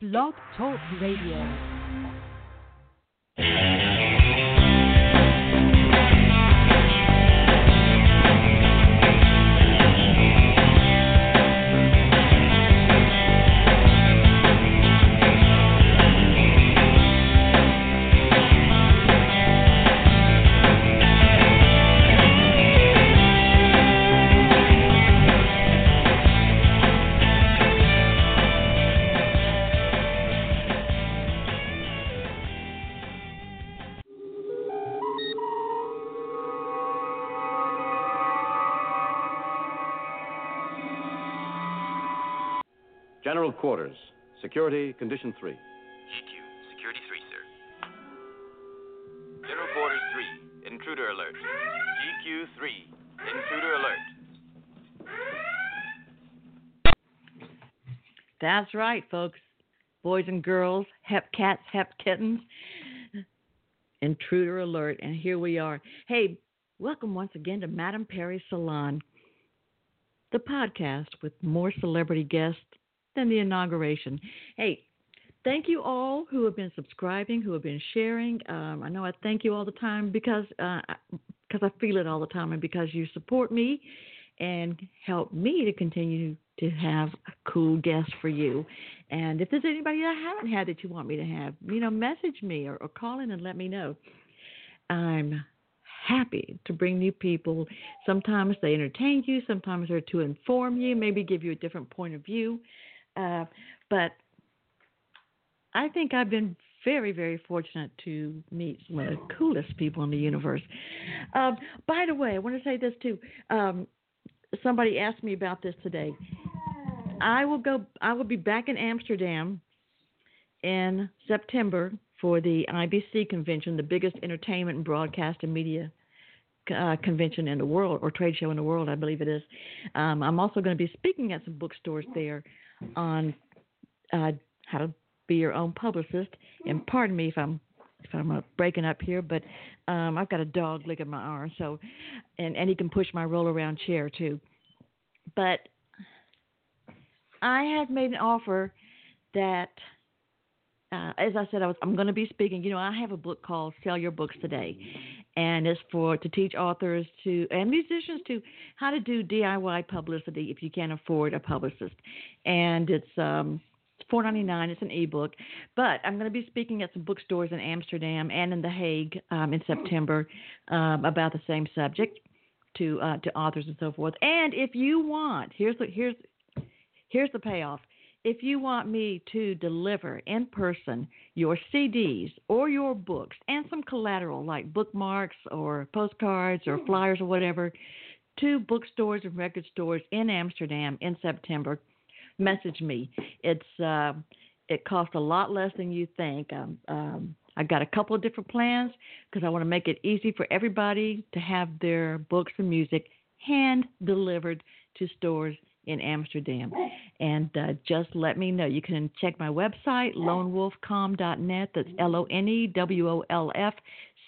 Blog Talk Radio. Quarters. Security, Condition 3. GQ, Security 3, sir. General Quarters 3, Intruder Alert. GQ 3, Intruder Alert. That's right, folks. Boys and girls, hep cats, hep kittens. Intruder alert, and here we are. Hey, welcome once again to Madame Perry Salon, the podcast with more celebrity guests than the inauguration. Hey, thank you all who have been subscribing, who have been sharing. Um, I know I thank you all the time because uh, because I feel it all the time, and because you support me and help me to continue to have a cool guest for you. And if there's anybody I haven't had that you want me to have, you know, message me or, or call in and let me know. I'm happy to bring new people. Sometimes they entertain you, sometimes they're to inform you, maybe give you a different point of view. Uh, but I think I've been very, very fortunate to meet some of the coolest people in the universe. Um, by the way, I want to say this too. Um, somebody asked me about this today. I will go. I will be back in Amsterdam in September for the IBC convention, the biggest entertainment and broadcast and media uh, convention in the world or trade show in the world, I believe it is. Um, I'm also going to be speaking at some bookstores there on uh, how to be your own publicist. And pardon me if I'm if I'm uh, breaking up here, but um, I've got a dog licking my arm, so and and he can push my roll around chair too. But I have made an offer that, uh, as I said, I was I'm going to be speaking. You know, I have a book called Sell Your Books Today, and it's for to teach authors to and musicians to how to do DIY publicity if you can't afford a publicist. And it's um ninety nine. It's an ebook, but I'm going to be speaking at some bookstores in Amsterdam and in The Hague um, in September um, about the same subject to uh, to authors and so forth. And if you want, here's the here's here's the payoff if you want me to deliver in person your CDs or your books and some collateral like bookmarks or postcards or flyers or whatever to bookstores and record stores in Amsterdam in September, message me. It's uh, it costs a lot less than you think. Um, um, I got a couple of different plans because I want to make it easy for everybody to have their books and music hand delivered to stores in Amsterdam. And uh, just let me know. You can check my website, lonewolfcom.net. That's L O N E W O L F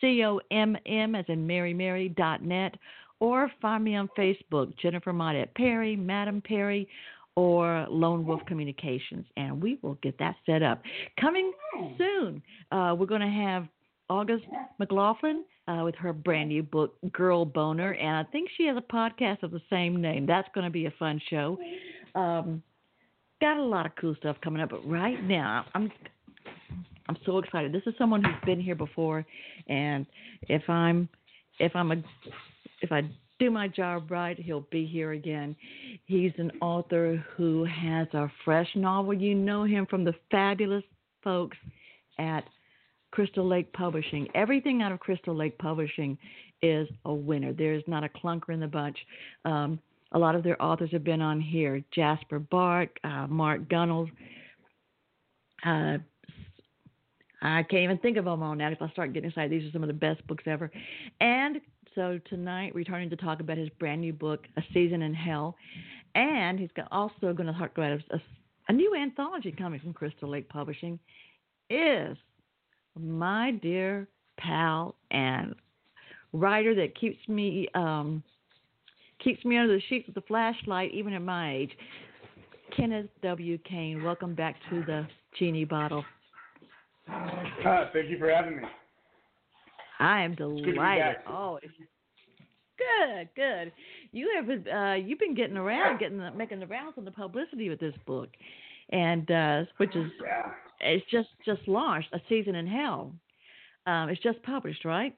C O M M as in Mary Mary dot net. Or find me on Facebook, Jennifer Monette Perry, Madam Perry, or Lone Wolf Communications, and we will get that set up. Coming soon, uh, we're going to have August McLaughlin uh, with her brand new book, Girl Boner, and I think she has a podcast of the same name. That's going to be a fun show. Um, got a lot of cool stuff coming up, but right now I'm I'm so excited. This is someone who's been here before, and if I'm if I'm a if I do my job right, he'll be here again. He's an author who has a fresh novel. You know him from the fabulous folks at Crystal Lake Publishing. Everything out of Crystal Lake Publishing is a winner. There's not a clunker in the bunch. Um, a lot of their authors have been on here Jasper Bark, uh, Mark Gunnells. Uh, I can't even think of them all now. If I start getting excited, these are some of the best books ever. And so tonight, returning to talk about his brand new book, A Season in Hell. And he's also going to talk about a, a new anthology coming from Crystal Lake Publishing. Is my dear pal and writer that keeps me um, keeps me under the sheets with the flashlight, even at my age. Kenneth W. Cain, welcome back to the Genie Bottle. Uh, thank you for having me. I am good to be delighted. Oh, good, good. You have uh, you've been getting around, getting the, making the rounds on the publicity with this book, and uh, which is it's just just launched, A Season in Hell. Um, it's just published, right?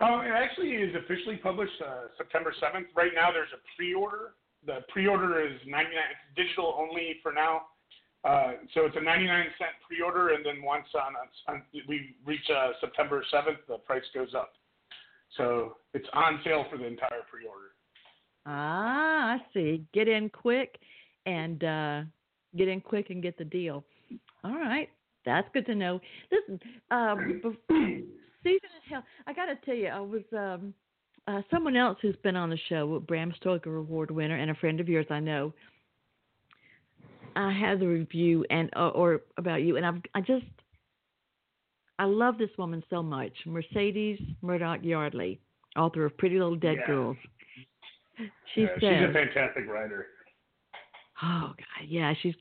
Um, it actually is officially published uh, September 7th. Right now, there's a pre-order. The pre-order is 99. It's digital only for now. Uh, so it's a 99 cent pre-order, and then once on, on we reach uh, September 7th, the price goes up. So it's on sale for the entire pre-order. Ah, I see. Get in quick and uh, get in quick and get the deal. All right, that's good to know. Listen, um, of hell. I got to tell you, I was um, uh, someone else who's been on the show, a Bram Stoker Award winner and a friend of yours. I know. I had the review and uh, or about you, and I've I just I love this woman so much, Mercedes Murdoch Yardley, author of Pretty Little Dead Yeah. Girls. She Yeah, says, she's a fantastic writer. "Oh God, yeah, she's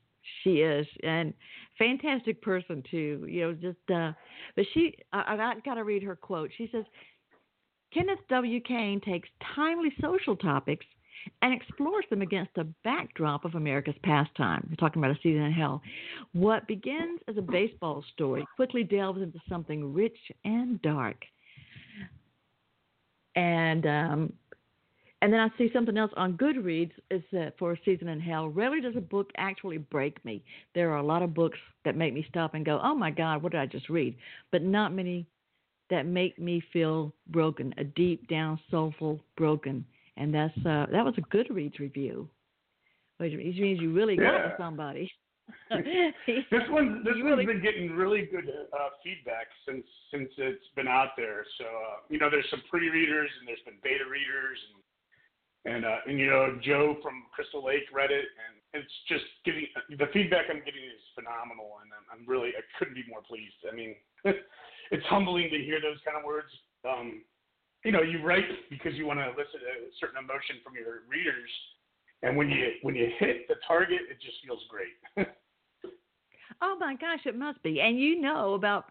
she is, and fantastic person too. You know, just uh, but she, I, I got to read her quote. She says, Kenneth W. Cain takes timely social topics and explores them against the backdrop of America's pastime. We're talking about a season in hell. What begins as a baseball story quickly delves into something rich and dark. And um, and then I see something else on Goodreads is that for a season in hell. Rarely does a book actually break me. There are a lot of books that make me stop and go, "Oh my God, what did I just read?" But not many that make me feel broken, a deep down soulful broken. And that's uh, that was a Goodreads review, which means you really got to somebody. This one, this You one's really- been getting really good uh, feedback since since it's been out there. So uh, you know, there's some pre-readers and there's been beta readers and and uh, and you know, Joe from Crystal Lake read it, and it's just getting the feedback I'm getting is phenomenal, and I'm, I'm really I couldn't be more pleased. I mean, it's humbling to hear those kind of words. Um, you know, you write because you want to elicit a certain emotion from your readers, and when you when you hit the target, it just feels great. Oh my gosh, it must be. And you know about,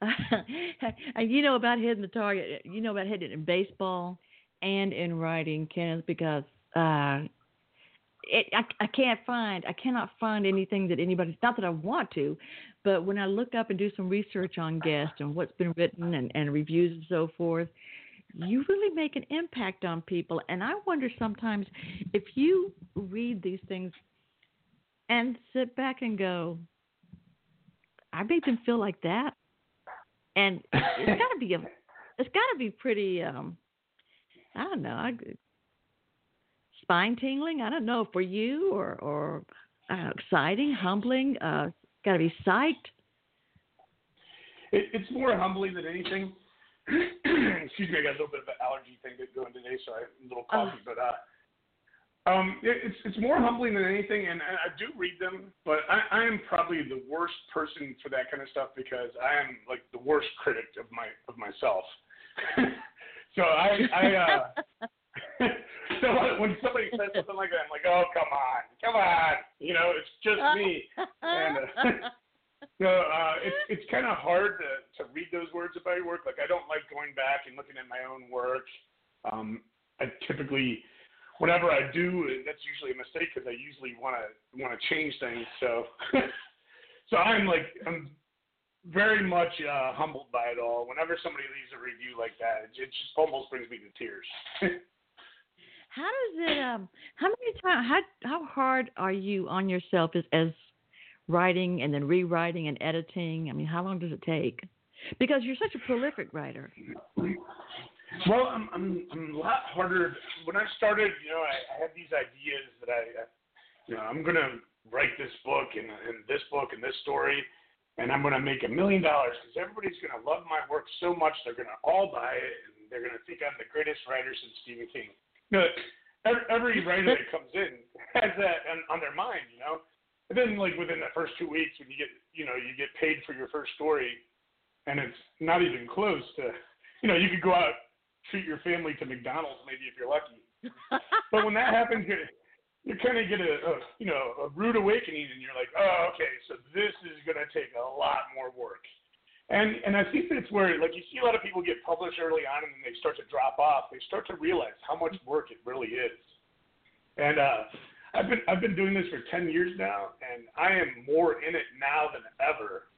and you know about hitting the target. You know about hitting it in baseball and in writing, Kenneth, because uh, it I, I can't find, I cannot find anything that anybody's. Not that I want to, but when I look up and do some research on guests and what's been written and, and reviews and so forth, you really make an impact on people. And I wonder sometimes if you read these things and sit back and go, I made them feel like that, and it's got to be a, it's got to be pretty, um, I don't know, I, spine tingling. I don't know for you or or know, exciting, humbling. Uh, got to be psyched. It, it's more humbling than anything. Excuse me, I got a little bit of an allergy thing going today, so I a little coffee. But uh, um, it, it's it's more humbling than anything, and I, I do read them, but I, I am probably the worst person for that kind of stuff because I am like the worst critic of my of myself. so I I uh, so when somebody says something like that, I'm like, oh come on, come on, you know, it's just me. And, uh, So uh, it's it's kind of hard to to read those words about your work. Like I don't like going back and looking at my own work. Um, I typically, whatever I do, that's usually a mistake because I usually want to want to change things. So so I'm like I'm very much uh, humbled by it all. Whenever somebody leaves a review like that, it, it just almost brings me to tears. How does it? Um, how many times? How how hard are you on yourself as as writing and then rewriting and editing? I mean, how long does it take? Because you're such a prolific writer. Well, I'm I'm I'm a lot harder. When I started, you know, I, I had these ideas that I, I, you know, I'm gonna write this book and and this book and this story, and I'm gonna make a million dollars because everybody's gonna love my work so much they're gonna all buy it and they're gonna think I'm the greatest writer since Stephen King. You know, every, every writer that comes in has that on, on their mind, you know. And then, like within the first two weeks, when you get, you know, you get paid for your first story, and it's not even close to, you know, you could go out treat your family to McDonald's maybe if you're lucky. But when that happens, you're, you kind of get a, a you know a rude awakening, and you're like, oh, okay, so this is going to take a lot more work. And and I think that's where like you see a lot of people get published early on, and then they start to drop off. They start to realize how much work it really is. And uh, I've been I've been doing this for ten years now, and I am more in it now than ever.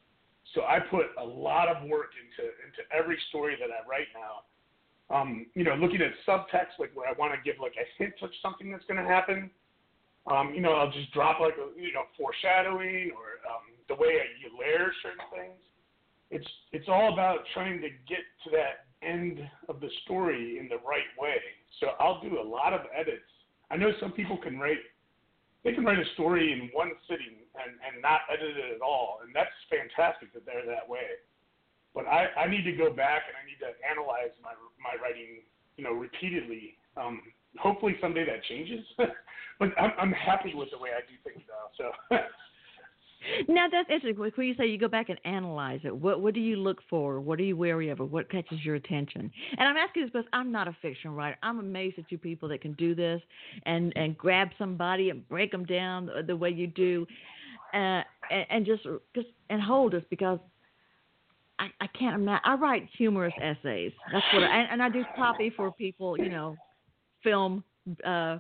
So I put a lot of work into into every story that I write now. Um, you know, looking at subtext, like where I want to give like a hint of something that's going to happen um, you know, I'll just drop like a, you know foreshadowing or um, the way I, you layer certain things. It's it's all about trying to get to that end of the story in the right way. So I'll do a lot of edits. I know some people can write they can write a story in one sitting and, and not edit it at all, and that's fantastic that they're that way. But I, I need to go back and I need to analyze my my writing, you know, repeatedly. Um, hopefully someday that changes. but I'm, I'm happy with the way I do things now. So. now that's interesting. When you say you go back and analyze it, what what do you look for? What are you wary of? Or what catches your attention? And I'm asking this because I'm not a fiction writer. I'm amazed at you people that can do this and and grab somebody and break them down the, the way you do, uh, and, and just just and hold us because I, I can't imagine. I write humorous essays. That's what, I, and, and I do copy for people, you know, film uh,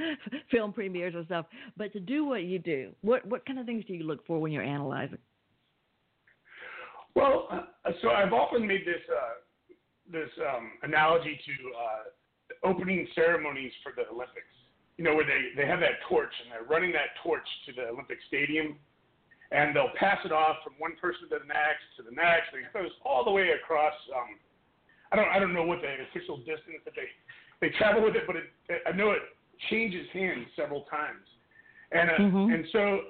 film premieres and stuff. But to do what you do, what what kind of things do you look for when you're analyzing? Well, uh, so I've often made this uh, this um, analogy to uh, opening ceremonies for the Olympics. You know, where they they have that torch and they're running that torch to the Olympic Stadium, and they'll pass it off from one person to the next to the next. And it goes all the way across. Um, I don't I don't know what the official distance that they they travel with it, but it, I know it changes hands several times, and uh, mm-hmm. and so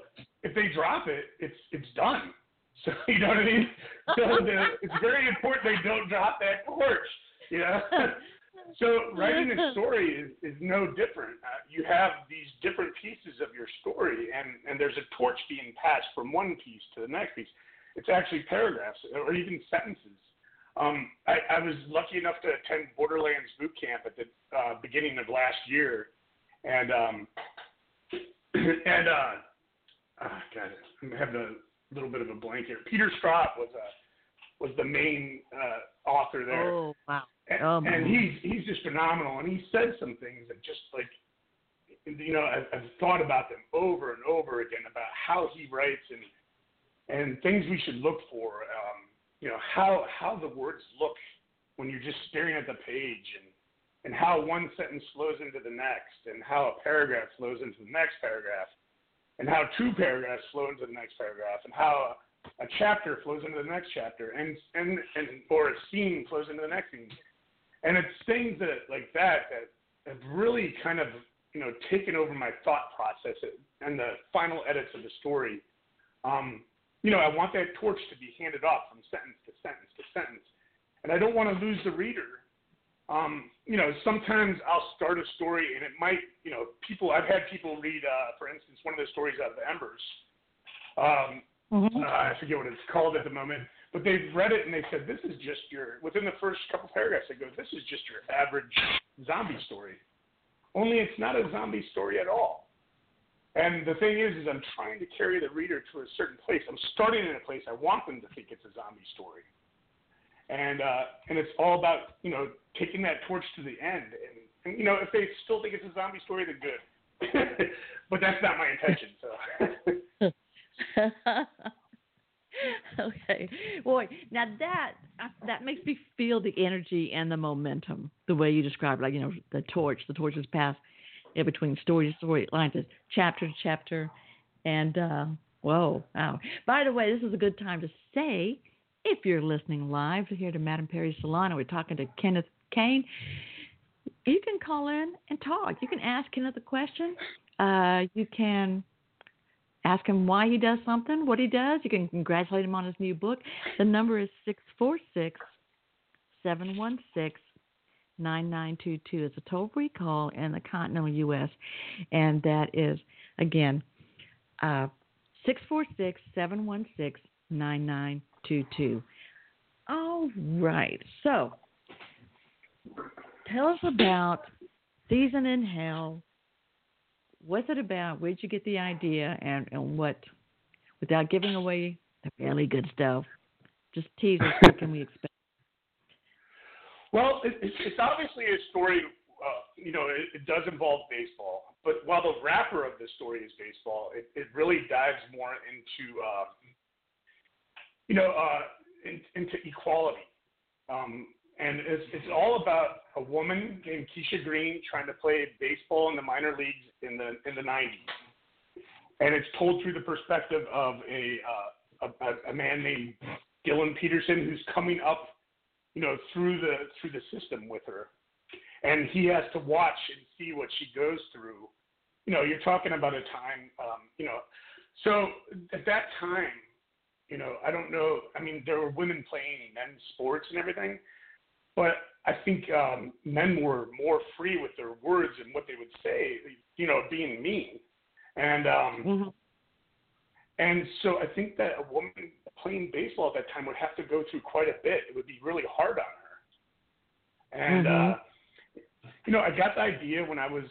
if they drop it, it's it's done. So you know what I mean. So the, it's very important they don't drop that torch. You know. so writing a story is, is no different. Uh, you have these different pieces of your story, and and there's a torch being passed from one piece to the next piece. It's actually paragraphs or even sentences. Um, I, I was lucky enough to attend Borderlands boot camp at the uh, beginning of last year, and um, and uh, oh God, I'm having a little bit of a blank here. Peter Straub was a uh, was the main uh, author there. Oh wow! And, oh, and he's he's just phenomenal, and he said some things that just like you know I've, I've thought about them over and over again about how he writes and and things we should look for. Um, you know how how the words look when you're just staring at the page and and how one sentence flows into the next and how a paragraph flows into the next paragraph and how two paragraphs flow into the next paragraph and how a, chapter flows into the next chapter and and and or a scene flows into the next scene. And it's things that like that that have really kind of you know taken over my thought process and the final edits of the story. Um, you know, I want that torch to be handed off from sentence to sentence to sentence. And I don't want to lose the reader. Um, you know, sometimes I'll start a story and it might, you know, people, I've had people read, uh, for instance, one of the stories out of Embers. Um, mm-hmm. uh, I forget what it's called at the moment, but they've read it and they said, this is just your, within the first couple paragraphs, they go, this is just your average zombie story. Only it's not a zombie story at all. And the thing is, is I'm trying to carry the reader to a certain place. I'm starting in a place I want them to think it's a zombie story, and uh, and it's all about you know taking that torch to the end. And, and you know if they still think it's a zombie story, then good. but that's not my intention. So. okay, boy. Now that that makes me feel the energy and the momentum, the way you describe it. Like you know, the torch, the torch is passed in between story to story lines, chapter to chapter. And uh, whoa, wow. By the way, this is a good time to say if you're listening live here to Madame Perry Salon, and we're talking to Kenneth Cain. You can call in and talk. You can ask Kenneth a question. Uh, you can ask him why he does something, what he does. You can congratulate him on his new book. The number is 646 716 9922. It's a toll free call in the continental U.S., and that is, again, uh, 646 716 9922. All right. So, tell us about Season in Hell. what's it about? Where'd you get the idea, and and what? Without giving away the really good stuff, just tease us. what can we expect? Well, it, it's, obviously a story. Uh, you know, it, it does involve baseball, but while the wrapper of the story is baseball, it, it really dives more into, uh, you know, uh, in, into equality. Um, and it's, it's all about a woman named Keisha Green trying to play baseball in the minor leagues in the in the 90s, and it's told through the perspective of a uh, a, a man named Dylan Peterson who's coming up, you know, through the through the system with her, and he has to watch and see what she goes through. You know, you're talking about a time, um, you know, so at that time, you know, I don't know. I mean, there were women playing men's sports and everything, but I think um, men were more free with their words and what they would say. You know, being mean, and um, Mm-hmm. And so I think that a woman playing baseball at that time would have to go through quite a bit. It would be really hard on her. And Mhm. uh, you know, I got the idea when I was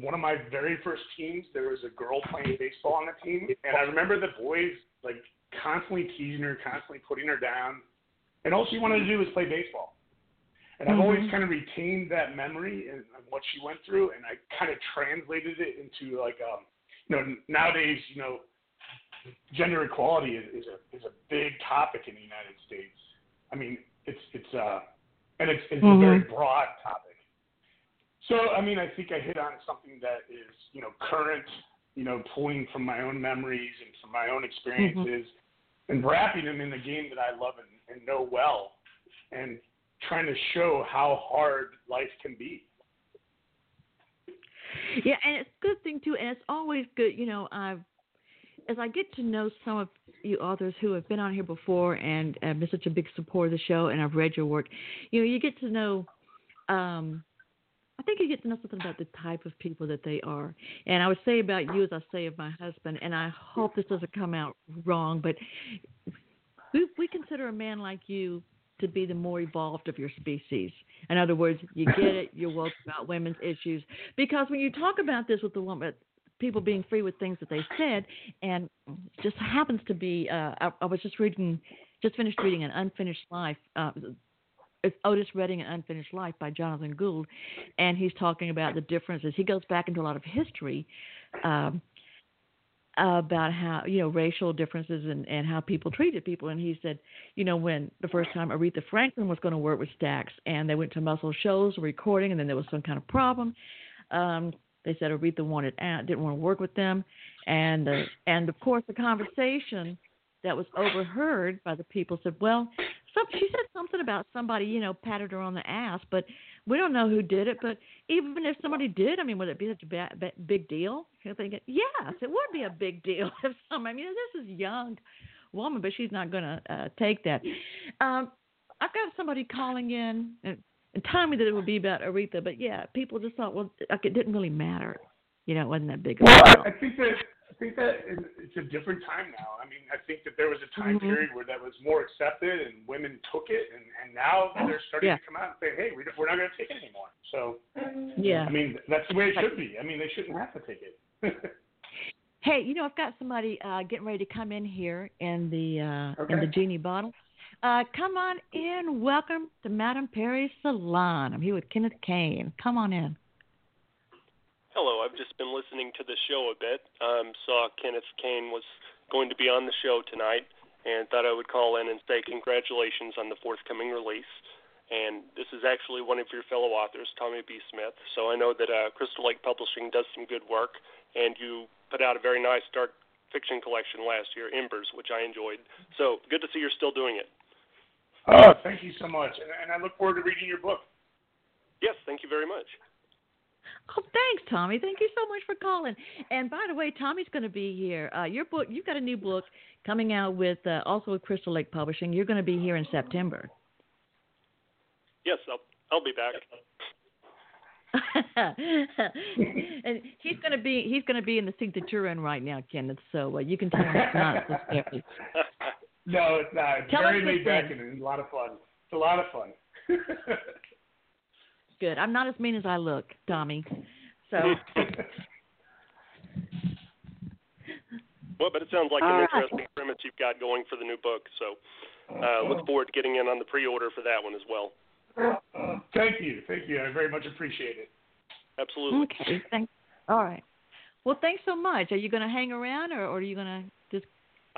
one of my very first teams. There was a girl playing baseball on the team, and I remember the boys like constantly teasing her, constantly putting her down, and all she wanted to do was play baseball. And I've always Mhm. kind of retained that memory and, and what she went through, and I kind of translated it into like, um, you know, nowadays, you know, gender equality is, is a is a big topic in the United States. I mean, it's it's uh, and it's it's a Mhm. very broad topic. So I mean, I think I hit on something that is you know current, you know, pulling from my own memories and from my own experiences, and wrapping them in the game that I love and, and know well, and trying to show how hard life can be. Yeah, and it's a good thing too, and it's always good. You know, I've as I get to know some of you authors who have been on here before and have been such a big supporter of the show, and I've read your work. You know, you get to know. Um, I think you get to know something about the type of people that they are. And I would say about you, as I say of my husband, and I hope this doesn't come out wrong, but we, we consider a man like you to be the more evolved of your species. In other words, you get it, you're woke about women's issues. Because when you talk about this with the woman, people being free with things that they said, and just happens to be, uh, I, I was just reading, just finished reading an unfinished life. Uh, it's Otis Redding, An Unfinished Life by Jonathan Gould, and he's talking about the differences. He goes back into a lot of history um, about how you know racial differences and and how people treated people. And he said, you know, when the first time Aretha Franklin was going to work with Stax, and they went to Muscle Shoals recording, and then there was some kind of problem. Um, they said Aretha wanted didn't want to work with them, and uh, and of course the conversation that was overheard by the people said, well, some, she said something about somebody, you know, patted her on the ass, but we don't know who did it. But even if somebody did, I mean, would it be such a ba- ba- big deal? You're thinking, yes, it would be a big deal if some. I mean, this is young woman, but she's not going to uh, take that. Um, I've got somebody calling in and, me that it would be about Aretha, but yeah, people just thought, well, like it didn't really matter. You know, it wasn't that big Well, deal. I, I think that I think that it's a different time now. I mean, I think that there was a time Mhm. period where that was more accepted and women took it, and and now they're starting Yeah. to come out and say, hey, we're not going to take it anymore. So, yeah. I mean, that's the way it should be. I mean, they shouldn't have to take it. Hey, you know, I've got somebody uh, getting ready to come in here in the uh, in the genie bottle. Uh, come on in. Welcome to Madame Perry's salon. I'm here with Kenneth Cain. Come on in. Hello, I've just been listening to the show a bit. Um, saw Kenneth Cain was going to be on the show tonight, and thought I would call in and say congratulations on the forthcoming release. And this is actually one of your fellow authors, Tommy B. Smith. So I know that uh, Crystal Lake Publishing does some good work, and you put out a very nice dark fiction collection last year, Embers, which I enjoyed. So good to see you're still doing it. Oh, thank you so much, and, and I look forward to reading your book. Yes, thank you very much. Oh, thanks, Tommy. Thank you so much for calling. And by the way, Tommy's going to be here. Uh, your book, you've got a new book coming out with uh, also with Crystal Lake Publishing. You're going to be here in September. Yes, I'll I'll be back. and he's going to be he's going to be in the seat that you're in right now, Kenneth. So uh, you can tell him it's not so scary. No, it's not. It's Tell very laid back thing. and a lot of fun. It's a lot of fun. Good. I'm not as mean as I look, Tommy. So Well, but it sounds like All an right. interesting premise you've got going for the new book. So, uh, look forward to getting in on the pre-order for that one as well. Thank you, thank you. I very much appreciate it. Absolutely. Okay. Thanks. All right. Well, thanks so much. Are you going to hang around, or, or are you going to just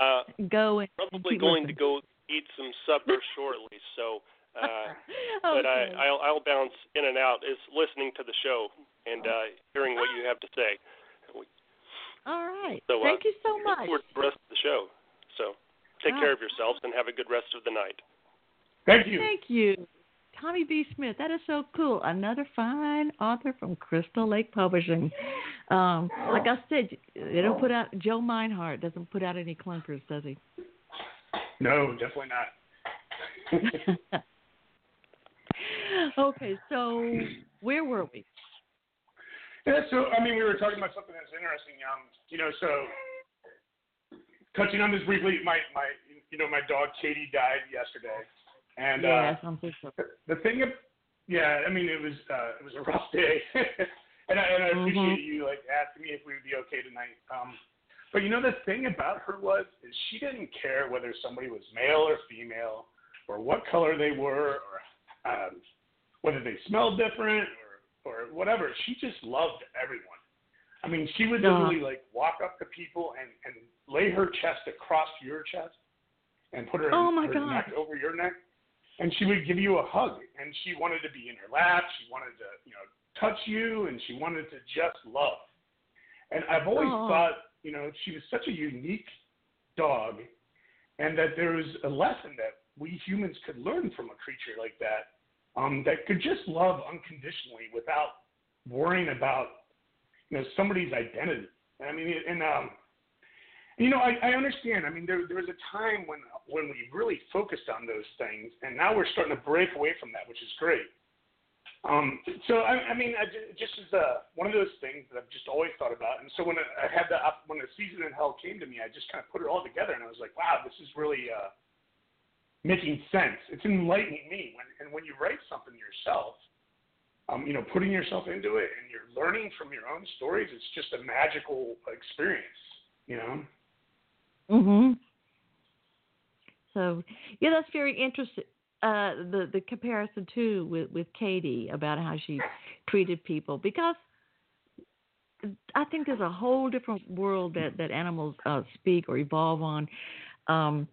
Uh, go and probably keep going to go eat some supper shortly. So, uh, but I, I'll, I'll bounce in and out is listening to the show and uh, hearing what you have to say. All right. So, uh, Thank you so Look much. forward to the rest of the show. So, take All care right. of yourselves and have a good rest of the night. Thank you. Thank you. Tommy B. Smith, that is so cool. Another fine author from Crystal Lake Publishing. Um, like I said, they don't put out Joe Mynhardt doesn't put out any clunkers, does he? No, definitely not. okay, so where were we? Yeah, so I mean, we were talking about something that's interesting. Um, you know, so touching on this briefly, my my you know my dog Katie died yesterday, and yes, uh, so the thing, yeah, I mean, it was uh, it was a rough day, and I and I Mhm. appreciate you like asking me if we would be okay tonight. Um, but you know, the thing about her was is she didn't care whether somebody was male or female, or what color they were, or um, whether they smelled different, or or whatever. She just loved everyone. I mean, she would literally like walk up to people and and lay her chest across your chest, and put her, Oh, my her God. neck over your neck and she would give you a hug and she wanted to be in your lap she wanted to you know touch you and she wanted to just love and i've always Aw. thought you know she was such a unique dog and that there was a lesson that we humans could learn from a creature like that um, that could just love unconditionally without worrying about you know somebody's identity i mean and um you know, I, I understand. I mean, there there was a time when when we really focused on those things, and now we're starting to break away from that, which is great. Um, so I, I mean, I, just is uh, one of those things that I've just always thought about. And so when I I had the when the season in hell came to me, I just kind of put it all together, and I was like, wow, this is really uh, making sense. It's enlightening me. When and when you write something yourself, um, you know, putting yourself into it, and you're learning from your own stories, it's just a magical experience. You know. Mhm. So, yeah, that's very interesting. Uh, the the comparison too with with Katie about how she treated people because I think there's a whole different world that that animals uh, speak or evolve on. Um,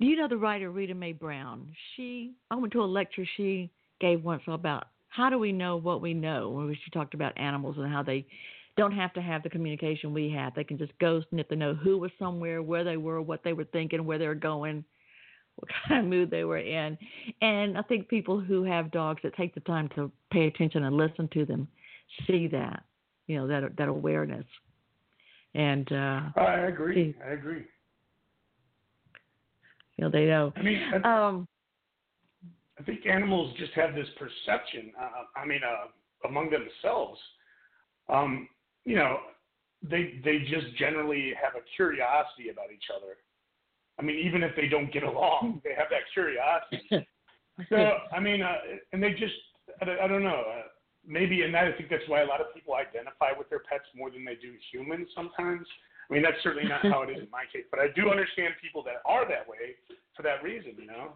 do you know the writer Rita Mae Brown? She I went to a lecture she gave once about how do we know what we know when she talked about animals and how they don't have to have the communication we have. They can just and if they know who was somewhere, where they were, what they were thinking, where they were going, what kind of mood they were in. And I think people who have dogs that take the time to pay attention and listen to them see that, you know, that that awareness. And uh I agree. I agree. you know, they know. I mean, I, Um I think animals just have this perception. Uh, I mean, uh, among themselves, um, you know, they they just generally have a curiosity about each other. I mean, even if they don't get along, they have that curiosity. So, I mean, uh, and they just, I, don't- I don't know, uh, maybe, and that, I think that's why a lot of people identify with their pets more than they do humans sometimes. I mean, that's certainly not how it is in my case, but I do understand people that are that way for that reason, you know?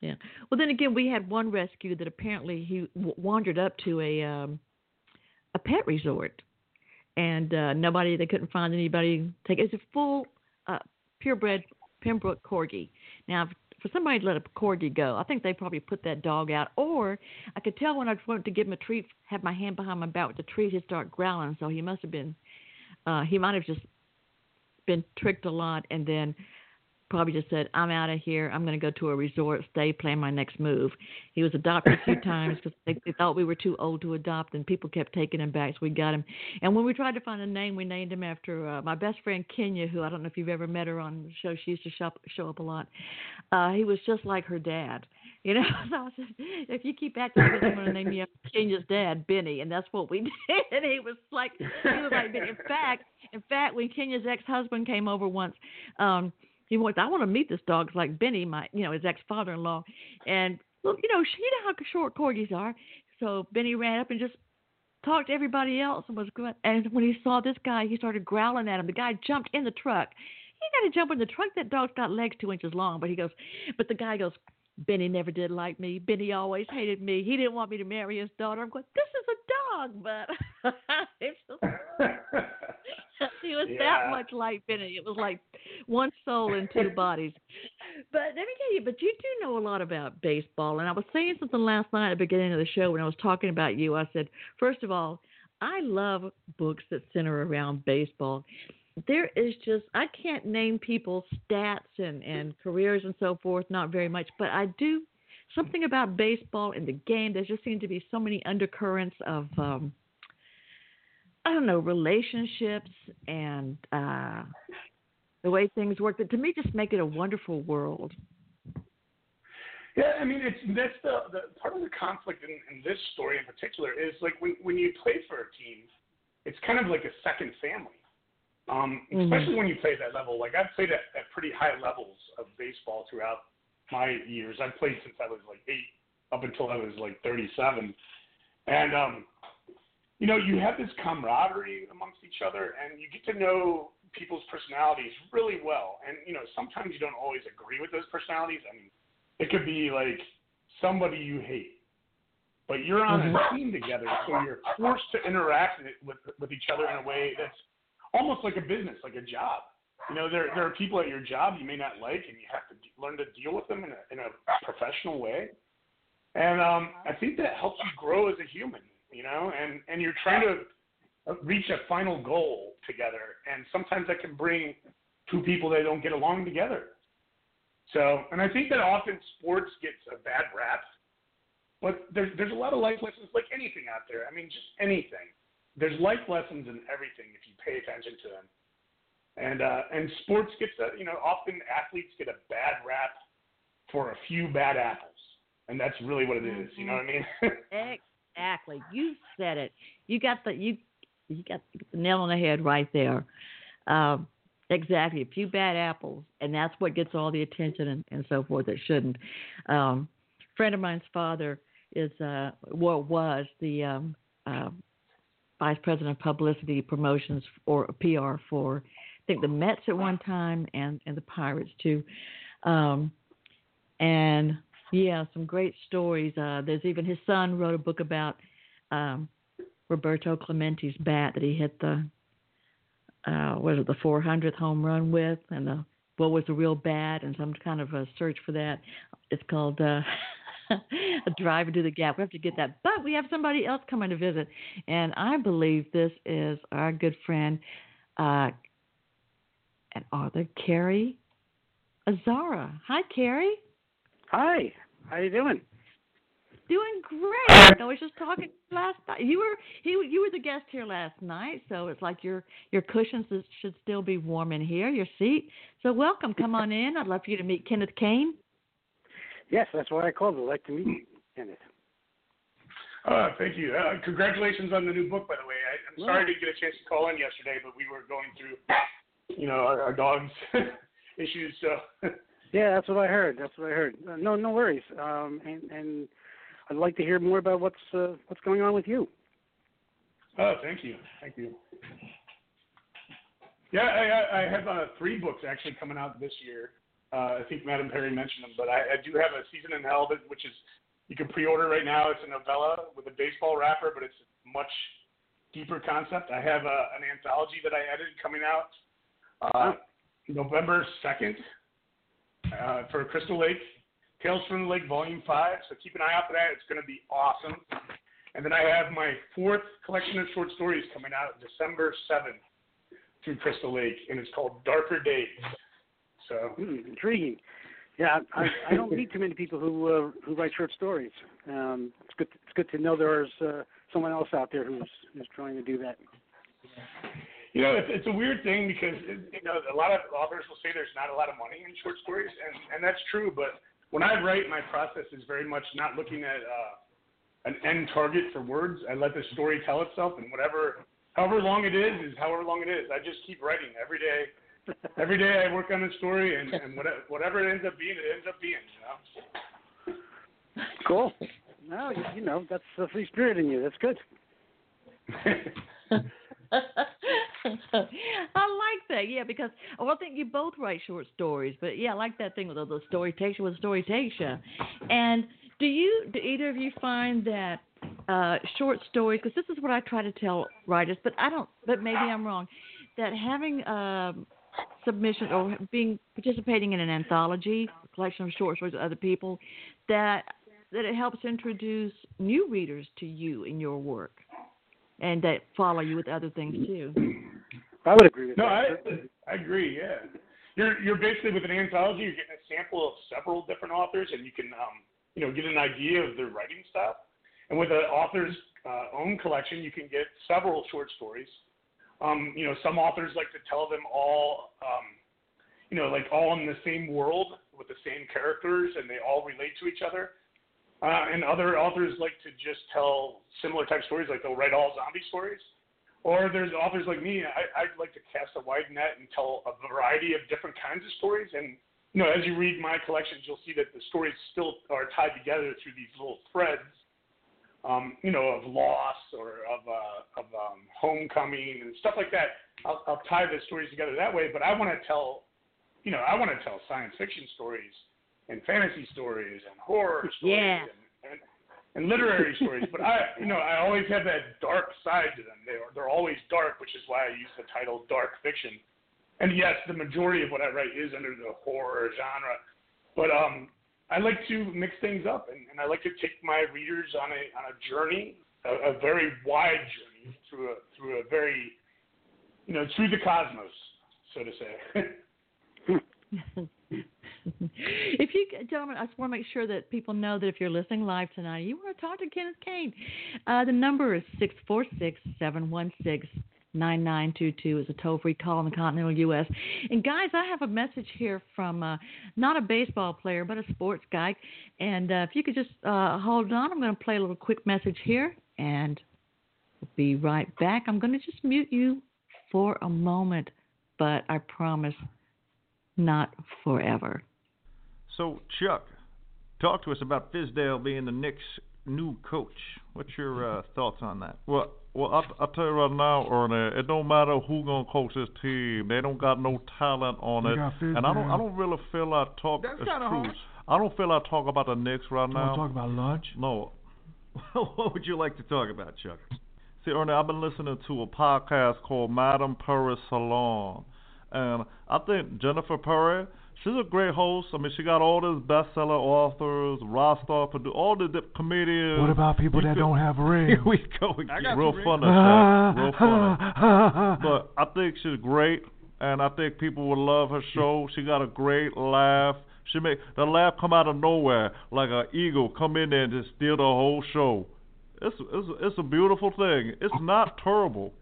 Yeah. Well, then again, we had one rescue that apparently he w- wandered up to a um, a pet resort, and uh, nobody they couldn't find anybody take. It's a full uh, purebred Pembroke corgi. Now, for somebody to let a corgi go, I think they probably put that dog out. Or I could tell when I went to give him a treat, have my hand behind my back with the treat, he'd start growling. So he must have been, uh, he might have just been tricked a lot, and then probably just said, "I'm out of here. I'm going to go to a resort, stay, plan my next move." He was adopted a few times because they, they thought we were too old to adopt, and people kept taking him back, so we got him. And when we tried to find a name, we named him after uh, my best friend Kenya, who I don't know if you've ever met her on the show. She used to shop, show up a lot. Uh, he was just like her dad. You know, so I said, if you keep acting like this, I'm going to name you Kenya's dad, Benny, and that's what we did. And he was like, he was like, Benny. In fact, in fact, when Kenya's ex-husband came over once, um, he wants, I want to meet this dog. It's like Benny, my, you know, his ex-father-in-law, and well, you know, she, you know how short corgis are. So Benny ran up and just talked to everybody else and was good. And when he saw this guy, he started growling at him. The guy jumped in the truck. He got to jump in the truck. That dog's got legs two inches long. But he goes, but the guy goes, Benny never did like me. Benny always hated me. He didn't want me to marry his daughter. I'm going, this is a dog, but it's just, he was Yeah. that much life in It It was like one soul in two bodies. But let me tell you, but you do know a lot about baseball. And I was saying something last night at the beginning of the show when I was talking about you. I said, first of all, I love books that center around baseball. There is just I can't name people's stats and and careers and so forth, not very much, but I do something about baseball and the game. There just seem to be so many undercurrents of um I don't know relationships and uh the way things work that to me just make it a wonderful world. Yeah, I mean, it's that's the, the part of the conflict in, in this story in particular is like when when you play for a team, it's kind of like a second family. Um, Mhm. especially when you play at that level. Like I've played at, at pretty high levels of baseball throughout my years. I've played since I was like eight up until I was like 37, and um, you know, you have this camaraderie amongst each other, and you get to know people's personalities really well. And you know, sometimes you don't always agree with those personalities. I mean, it could be like somebody you hate, but you're on a team together, so you're forced to interact with with, with each other in a way that's almost like a business, like a job. You know, there there are people at your job you may not like, and you have to de- learn to deal with them in a in a professional way. And um, I think that helps you grow as a human. You know, and and you're trying to reach a final goal together, and sometimes that can bring two people that don't get along together. So, and I think that often sports gets a bad rap, but there's there's a lot of life lessons like anything out there. I mean, just anything. There's life lessons in everything if you pay attention to them. And uh, and sports gets a you know often athletes get a bad rap for a few bad apples, and that's really what it is. You know what I mean? Exactly. You said it. You got the you you got the nail on the head right there. Um, exactly. A few bad apples, and that's what gets all the attention and, and so forth. It shouldn't. Um, friend of mine's father is uh, well was the um, uh, vice president of publicity promotions or PR for I think the Mets at one time and and the Pirates too. Um, and yeah, some great stories. Uh, there's even his son wrote a book about um, Roberto Clemente's bat that he hit the uh, was it the 400th home run with, and the, what was the real bat, and some kind of a search for that. It's called uh, a drive into the gap. We have to get that, but we have somebody else coming to visit, and I believe this is our good friend uh, and author Carrie Azara. Hi, Carrie. Hi, how you doing? Doing great. I was just talking last night. You were he you were the guest here last night, so it's like your your cushions should still be warm in here, your seat. So welcome. Come on in. I'd love for you to meet Kenneth Cain. Yes, that's why I called. I'd like to meet you, Kenneth. Uh, thank you. Uh, congratulations on the new book, by the way. I, I'm sorry I didn't get a chance to call in yesterday, but we were going through, you know, our, our dog's issues. So, Yeah, that's what I heard. That's what I heard. Uh, no, no worries. Um, and and I'd like to hear more about what's uh, what's going on with you. oh, thank you, thank you. Yeah, I, I- have uh, three books actually coming out this year. Uh, I think Madam Perry mentioned them, but I, I do have a Season in Hell, that- which is you can pre-order right now. It's a novella with a baseball wrapper, but it's a much deeper concept. I have a, an anthology that I edited coming out uh, November second uh, for Crystal Lake, Tales from the Lake Volume Five. So keep an eye out for that. It's going to be awesome. And then I have my fourth collection of short stories coming out December seventh through Crystal Lake, and it's called Darker Days. So Hmm, intriguing. Yeah, I, I don't meet too many people who uh, who write short stories. Um, it's good. It's good to know there's uh, someone else out there who's who's trying to do that. You know, it's, it's a weird thing because you know a lot of authors will say there's not a lot of money in short stories, and and that's true. But when I write, my process is very much not looking at uh, an end target for words. I let the story tell itself, and whatever, however long it is, is however long it is. I just keep writing every day. Every day I work on a story, and, and whatever, whatever it ends up being, it ends up being. You know. Cool. No, you, you know that's the free spirit in you. That's good. I like that, yeah, because well, I think you both write short stories, but yeah, I like that thing with the, story takes you, with story takes you. And do you, do either of you find that uh, short stories? Because this is what I try to tell writers, but I don't, but maybe I'm wrong. That having um, submission or being participating in an anthology, a collection of short stories of other people, that that it helps introduce new readers to you in your work and that follow you with other things too. I would agree with No, that. I I agree. Yeah, you're you're basically with an anthology. You're getting a sample of several different authors, and you can um you know get an idea of their writing style. And with an author's uh, own collection, you can get several short stories. Um, you know, some authors like to tell them all, um, you know, like all in the same world with the same characters, and they all relate to each other. Uh, and other authors like to just tell similar type stories, like they'll write all zombie stories. Or there's authors like me. I, I'd like to cast a wide net and tell a variety of different kinds of stories. And you know, as you read my collections, you'll see that the stories still are tied together through these little threads. Um, you know, of loss or of uh, of um, homecoming and stuff like that. I'll, I'll tie the stories together that way. But I want to tell, you know, I want to tell science fiction stories and fantasy stories and horror stories Yeah. and, and and literary stories. But I, you know, I always have that dark side to them. They are they're always dark, which is why I use the title dark fiction. And yes, the majority of what I write is under the horror genre. But um, I like to mix things up, and, and I like to take my readers on a on a journey, a, a very wide journey through a through a very, you know, through the cosmos, so to say. if you, gentlemen, I just want to make sure that people know that if you're listening live tonight, you want to talk to Kenneth Cain. Uh, the number is six four six seven one six nine nine two two. Is a toll free call in the continental U.S. And guys, I have a message here from uh, not a baseball player, but a sports guy. And uh, if you could just uh, hold on, I'm going to play a little quick message here, and we'll be right back. I'm going to just mute you for a moment, but I promise not forever. So, Chuck, talk to us about Fizdale being the Knicks' new coach. What's your uh, thoughts on that? Well, well, I, I tell you right now, Ernie, it don't matter who gonna coach this team. They don't got no talent on They it, and I don't, I don't really feel like talk. That's kinda true. harsh. I don't feel like talk about the Knicks right You now. want to talk about lunch? No, what would you like to talk about, Chuck? See, Ernie, I've been listening to a podcast called Madame Perry Salon, and I think Jennifer Perry, she's a great host. I mean, she got all these bestseller authors, Rostov, produ- all the dip- comedians. What about people You that could- don't have rings? Here we go. Real again. funny, Chuck. Real funny. But I think she's great, and I think people would love her show. She got a great laugh. She make the laugh come out of nowhere like an eagle come in there and just steal the whole show. It's it's it's a beautiful thing. It's not terrible.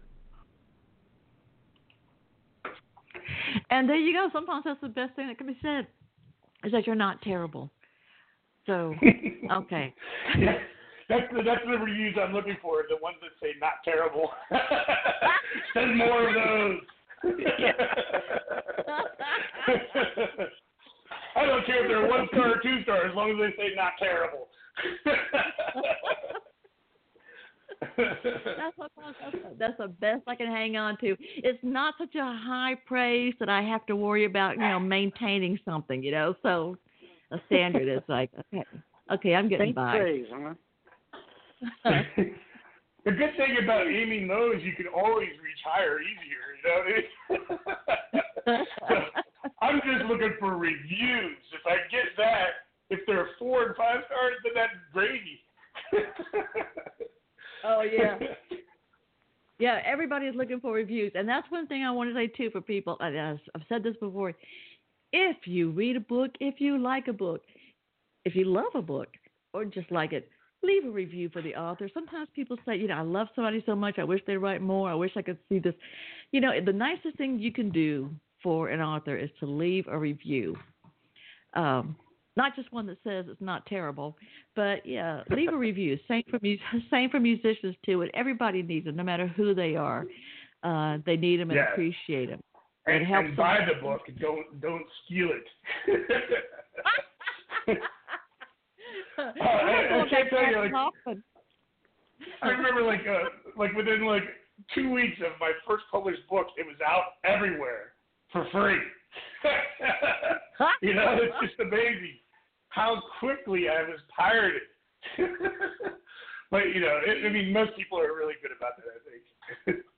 And there you go. Sometimes that's the best thing that can be said is that you're not terrible. So, okay. Yeah, that's the that's the reviews I'm looking for. The ones that say not terrible. Send more of those. I don't care if they're one star or two star, as long as they say not terrible. That's, what, that's, that's the best I can hang on to. It's not such a high praise that I have to worry about, you know, maintaining something, you know. So a standard is like, okay, okay, I'm getting Faint by. praise, huh? the good thing about aiming low is you can always reach higher easier. You know what I mean? so I'm just looking for reviews. If I get that, if they're four and five stars, then that's gravy. Oh yeah. Yeah, everybody's looking for reviews, and that's one thing I want to say too for people. I've I've said this before. If you read a book, if you like a book, if you love a book or just like it, leave a review for the author. Sometimes people say, you know, I love somebody so much, I wish they'd write more. I wish I could see this. You know, the nicest thing you can do for an author is to leave a review. Um, not just one that says it's not terrible, but yeah, leave a review. Same for mu- same for musicians too. And everybody needs them, no matter who they are. Uh, they need them and Yes. appreciate them. and, It helps and buy them. the book. Don't don't steal it. I I- I can't tell you, like- often. I remember like uh, like within like two weeks of my first published book, it was out everywhere for free. you know, it's just amazing how quickly I was pirated. but you know, it, I mean, most people are really good about that. I think.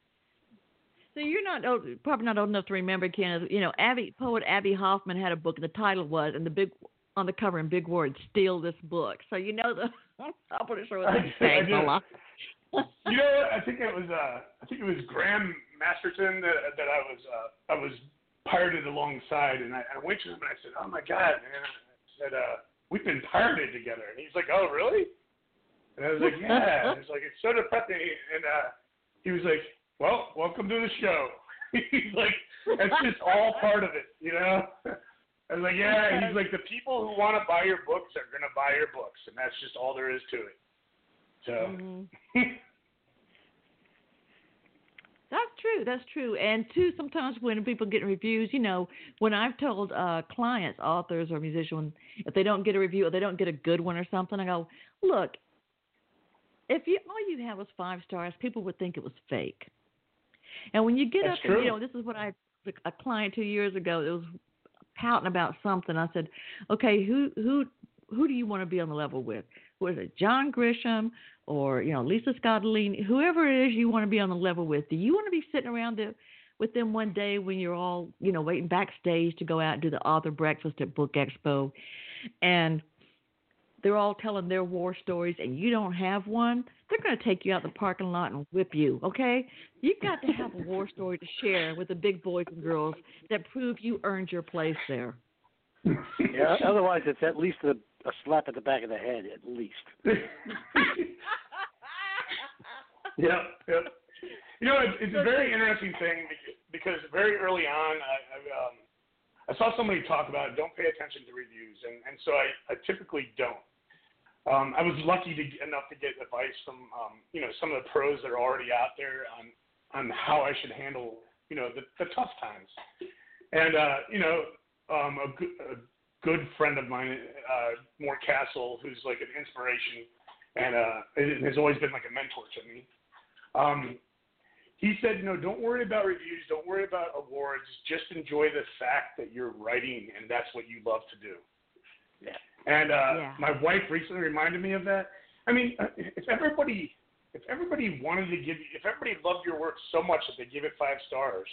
So you're not old, probably not old enough to remember, Kenneth. You know, Abbie poet Abbie Hoffman had a book, and the title was, and the big on the cover in big words, "Steal this book." So you know the publisher was like, "Thanks a lot." you know what? I think it was uh, I think it was Graham Masterson that that I was uh, I was pirated alongside, and I, I went to him and I said, "Oh my God, man!" I said, uh, "We've been pirated together," and he's like, "Oh really?" And I was like, "Yeah." It's like it's so depressing, and uh, he was like, well, welcome to the show. he's like, it's just all part of it, you know? I was like, yeah. He's like, the people who want to buy your books are going to buy your books, and that's just all there is to it. So. Mm-hmm. That's true. That's true. And two, sometimes when people get reviews, you know, when I've told uh clients, authors or musicians, if they don't get a review or they don't get a good one or something, I go, look, if you all you have was five stars, people would think it was fake. And when you get That's up, true. and, you know, this is what I a client two years ago. It was pouting about something. I said, okay, who who who do you want to be on the level with? Is it, John Grisham or you know Lisa Scottoline? Whoever it is you want to be on the level with. Do you want to be sitting around the, with them one day when you're all you know waiting backstage to go out and do the author breakfast at Book Expo, and they're all telling their war stories and you don't have one, they're going to take you out the parking lot and whip you, okay? You've got to have a war story to share with the big boys and girls that prove you earned your place there. Yeah, otherwise it's at least a, a slap at the back of the head, at least. Yep, yep. You know, it's, it's a very interesting thing because very early on, I, I, um, I saw somebody talk about don't pay attention to reviews, and, and so I, I typically don't. Um, I was lucky to enough to get advice from um, you know some of the pros that are already out there on on how I should handle you know the, the tough times. And uh, you know, um, a, a good friend of mine, uh, Mort Castle, who's like an inspiration and uh, has always been like a mentor to me. Um, he said, no, don't worry about reviews, don't worry about awards, just enjoy the fact that you're writing and that's what you love to do. Yeah. And uh, Yeah. my wife recently reminded me of that. I mean, uh, if everybody, if everybody wanted to give if everybody loved your work so much that they give it five stars,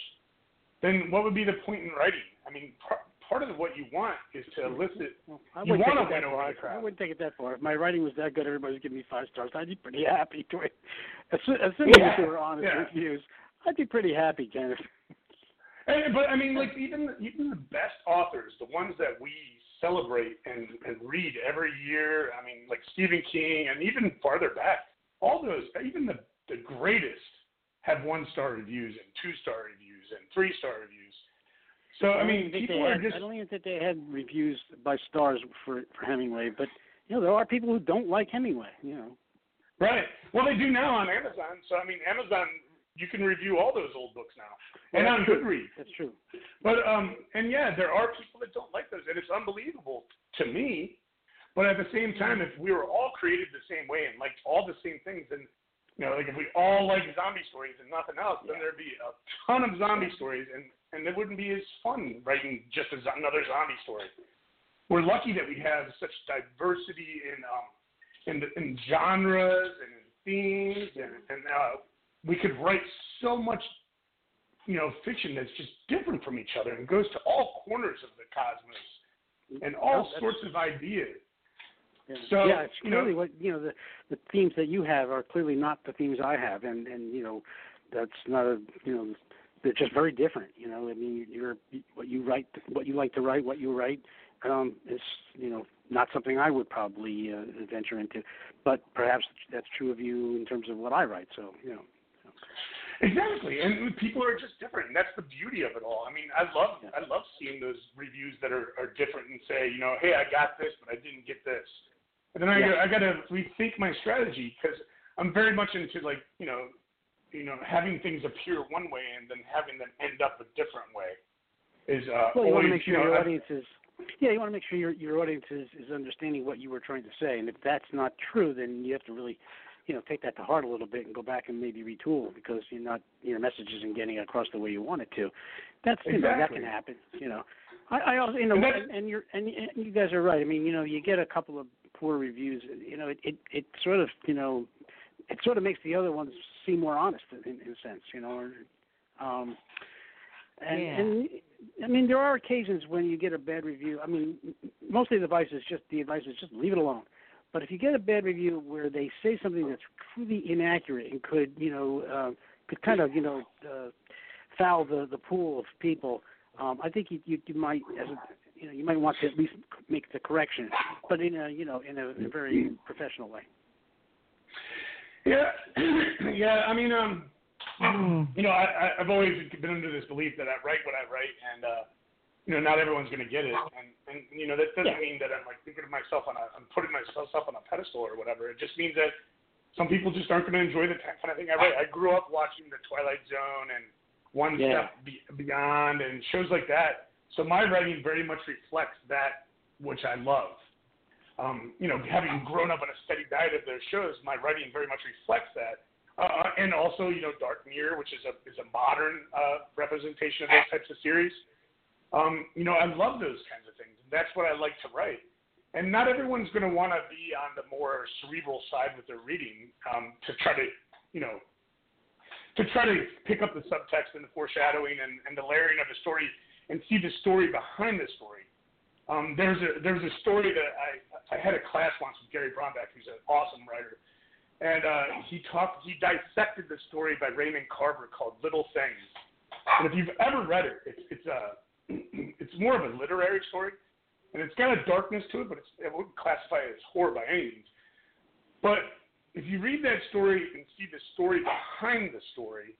then what would be the point in writing? I mean, par- part of what you want is to elicit. Well, I You wouldn't take wanna it that win over far. the crowd. I wouldn't take it that far. If my writing was that good, everybody was giving me five stars. I'd be pretty happy. To it. Assu- Assuming Yeah, they were honest yeah. reviews, I'd be pretty happy, Kenneth. And, but I mean, like even even the best authors, the ones that we celebrate and and read every year. I mean, like Stephen King, and even farther back, all those, even the the greatest, have one star reviews and two star reviews and three star reviews. So I don't mean, people they are just I don't even think they had reviews by stars for for Hemingway, but you know there are people who don't like Hemingway. You know. right. Well, they do now on Amazon. So I mean, Amazon, you can review all those old books now, and Well, on. Goodreads. That's true. But um, and yeah, there are people that don't like those, and it's unbelievable to me. But at the same time, if we were all created the same way and liked all the same things, and you know, like if we all like zombie stories and nothing else, then there'd be a ton of zombie stories, and and it wouldn't be as fun writing just a, zo- another zombie story. We're lucky that we have such diversity in um in the, in genres and in themes, and and uh, we could write so much you know, fiction that's just different from each other and goes to all corners of the cosmos and all That's- sorts of ideas. Yeah. So, yeah, it's you know- clearly what you know the the themes that you have are clearly not the themes I have, and and you know that's not a you know they're just very different. You know, I mean, you're what you write, what you like to write, what you write um, is you know not something I would probably uh, venture into, but perhaps that's true of you in terms of what I write. So you know, Exactly, and people are just different, and that's the beauty of it all. I mean, I love Yeah. I love seeing those reviews that are, are different and say, you know, hey, I got this, but I didn't get this, and then I Yeah. I got to rethink my strategy because I'm very much into like you know, you know, having things appear one way and then having them end up a different way is uh, well, you want to make sure you know, your audience is. Yeah, you want to make sure your your audience is, is understanding what you were trying to say, and if that's not true, then you have to really, you know take that to heart a little bit and go back and maybe retool because you're not your message isn't getting across the way you want it to. That's you know that can happen. You know, I, I also you know And and, and you're and, and you guys are right. I mean you know you get a couple of poor reviews. You know it it, it sort of you know it sort of makes the other ones seem more honest in, in a sense. You know. Or, um, and, Yeah. and I mean, there are occasions when you get a bad review. I mean, mostly the advice is just the advice is just leave it alone. But if you get a bad review where they say something that's truly inaccurate and could, you know, uh, could kind of, you know, uh, foul the the pool of people, um, I think you, you you might, as a, you know, you might want to at least make the correction, but in a, you know, in a, in a very professional way. Yeah, yeah. I mean, um, Mm. you know, I, I I've always been under this belief that I write what I write, and uh, you know, not everyone's going to get it, and and you know, that doesn't Yeah. mean that I'm like thinking of myself on a, I'm putting myself up on a pedestal or whatever. It just means that some people just aren't going to enjoy the kind of thing I write. I grew up watching The Twilight Zone and One Yeah. Step Be- Beyond and shows like that. So my writing very much reflects that which I love. Um, you know, having grown up on a steady diet of those shows, my writing very much reflects that. Uh, and also, you know, Dark Mirror, which is a is a modern uh, representation of those types of series. Um, you know, I love those kinds of things. That's what I like to write. And not everyone's going to want to be on the more cerebral side with their reading um, to try to, you know, to try to pick up the subtext and the foreshadowing and, and the layering of the story and see the story behind the story. Um, there's a there's a story that I I had a class once with Gary Braunbeck, who's an awesome writer, and uh, he talked he dissected the story by Raymond Carver called Little Things. And if you've ever read it, it's it's a it's more of a literary story, and it's got a darkness to it, but it's, I wouldn't classify it as horror by any means. But if you read that story and see the story behind the story,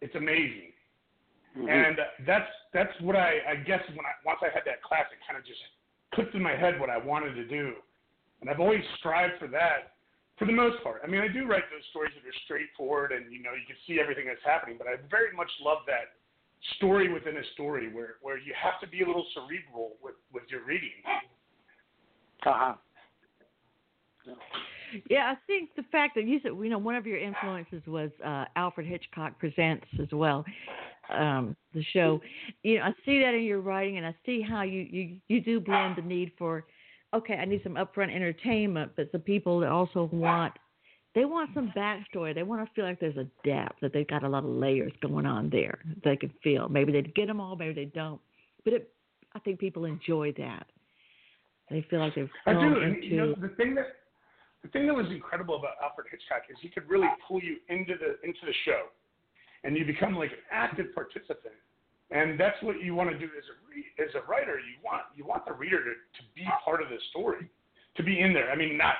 it's amazing. Mm-hmm. And that's that's what I, I guess when I once I had that class, it kind of just clicked in my head what I wanted to do, and I've always strived for that for the most part. I mean, I do write those stories that are straightforward, and you know you can see everything that's happening. But I very much love that story within a story where where you have to be a little cerebral with with your reading. Uh-huh. Yeah, I think the fact that you said, you know, one of your influences was uh, Alfred Hitchcock Presents as well, um, the show. You know, I see that in your writing, and I see how you you you do blend the need for, okay, I need some upfront entertainment, but the people that also want, they want some backstory. They want to feel like there's a depth, that they've got a lot of layers going on there. They can feel. Maybe they get them all, maybe they don't, but it, I think people enjoy that. They feel like they've I gone into. you know, the thing that the thing that was incredible about Alfred Hitchcock is he could really pull you into the into the show, and you become like an active participant. And that's what you want to do as a re- as a writer. You want you want the reader to, to be part of the story, to be in there. I mean, not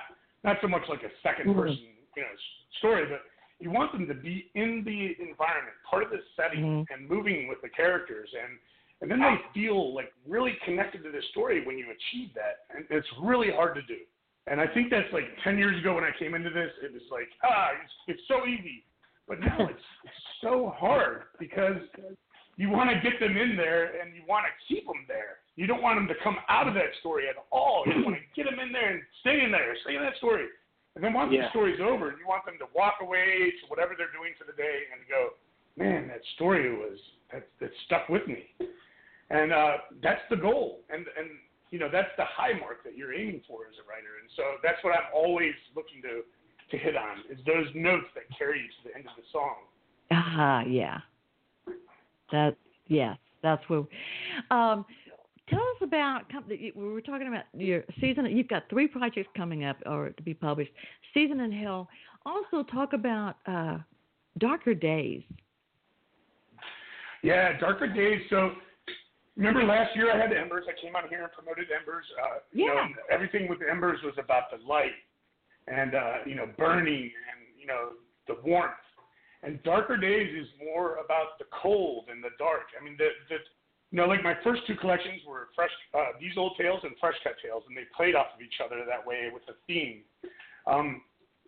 not so much like a second person you know story, but you want them to be in the environment, part of the setting, and moving with the characters, and and then they feel like really connected to the story when you achieve that. And it's really hard to do. And I think that's like 10 years ago when I came into this, it was like, ah, it's, it's so easy. But now it's, it's so hard because you want to get them in there and you want to keep them there. You don't want them to come out of that story at all. You want to get them in there and stay in there, stay in that story. And then once Yeah. the story's over, you want them to walk away to whatever they're doing for the day and go, man, that story was that that stuck with me. And uh, that's the goal. And and you know that's the high mark that you're aiming for as a writer. And so that's what I'm always looking to to hit on is those notes that carry you to the end of the song. Ah, yeah. That yes, that's where. Um, tell us about. We were talking about your season. You've got three projects coming up or to be published. Season in Hell. Also, talk about uh, Darker Days. Yeah, Darker Days. So remember last year I had Embers. I came on here and promoted Embers. Uh, you know, Yeah. everything with Embers was about the light and uh, you know burning and you know the warmth. And Darker Days is more about the cold and the dark. I mean, the the you know, like my first two collections were fresh uh, these old tales and fresh cut tales, and they played off of each other that way with the theme. Um,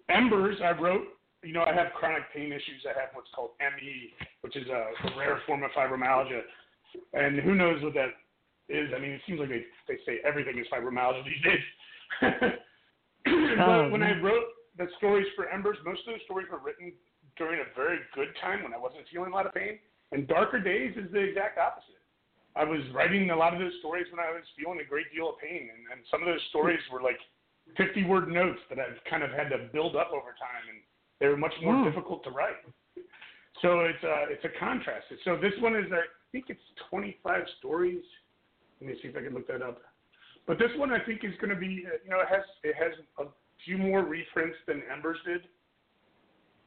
Embers, I wrote. You know, I have chronic pain issues. I have what's called ME, which is a, a rare form of fibromyalgia, and who knows what that is. I mean, it seems like they they say everything is fibromyalgia these days. Oh, when I wrote the stories for Embers, most of those stories were written during a very good time when I wasn't feeling a lot of pain. And Darker Days is the exact opposite. I was writing a lot of those stories when I was feeling a great deal of pain, and, and some of those stories were like 50 word notes that I've kind of had to build up over time, and they were much more Mm. difficult to write. So it's a it's a contrast. So this one is I think it's 25 stories. Let me see if I can look that up. But this one I think is going to be uh, you know it has it has a few more reprints than Embers did,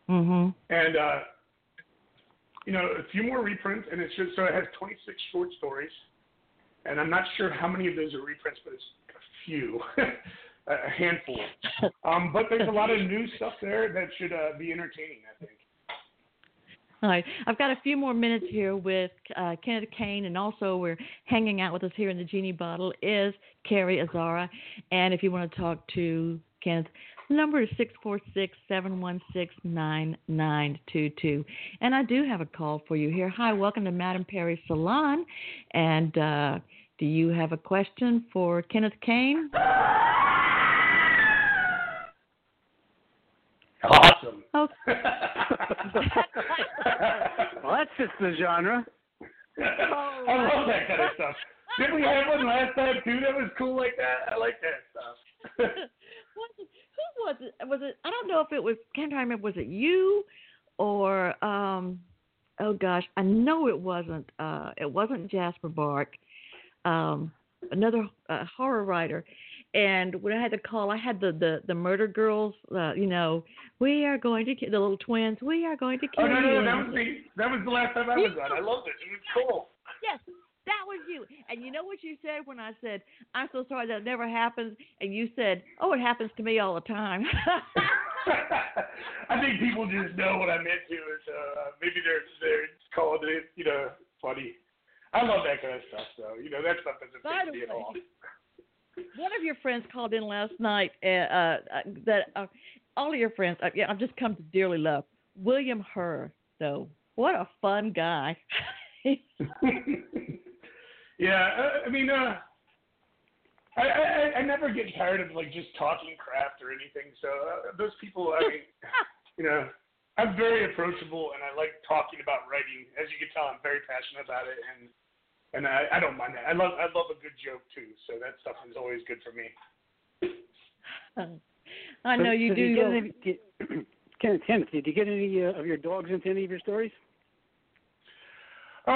Mhm. and uh, you know a few more reprints, and it's just so it has 26 short stories, and I'm not sure how many of those are reprints, but it's a few, a handful. Um, but there's a lot of new stuff there that should uh, be entertaining, I think. All right. I've got a few more minutes here with uh, Kenneth Cain, and also we're hanging out with us here in the Genie Bottle is Carrie Azara. And if you want to talk to Kenneth, the number is six four six seven one six nine nine two two. And I do have a call for you here. Hi, welcome to Madame Perry Salon. And uh, do you have a question for Kenneth Cain? Awesome. Oh, well, that fits the genre. I love that kind of stuff. Didn't we have one last time too? That was cool like that. I like that stuff. who was it? Was it? I don't know if it was. Can't remember? Was it you or um? Oh gosh, I know it wasn't. Uh, it wasn't Jasper Bark. Um, another uh, horror writer. And when I had to call, I had the the the murder girls. Uh, you know, we are going to kill the little twins. We are going to kill oh no, no, no, that was the that was the last time I was on. I loved it. It was cool. Yes, that was you. And you know what you said when I said, I'm so sorry that never happens? And you said, Oh, it happens to me all the time. I think people just know what I meant to. So uh, maybe they're they're calling it, you know, funny. I love that kind of stuff. So you know, that stuff doesn't By the me at all. One of your friends called in last night uh, uh, that uh, all of your friends, uh, yeah, I've just come to dearly love William Herr. So, what a fun guy. yeah, I, I mean, uh, I, I I never get tired of like just talking craft or anything. So uh, those people, I mean, you know, I'm very approachable and I like talking about writing. As you can tell, I'm very passionate about it, and and I, I don't mind that. I love I love a good joke too. So that stuff is always good for me. I know you so do. Did you get any, did, Kenneth, Kenneth, did you get any uh, of your dogs into any of your stories? Uh,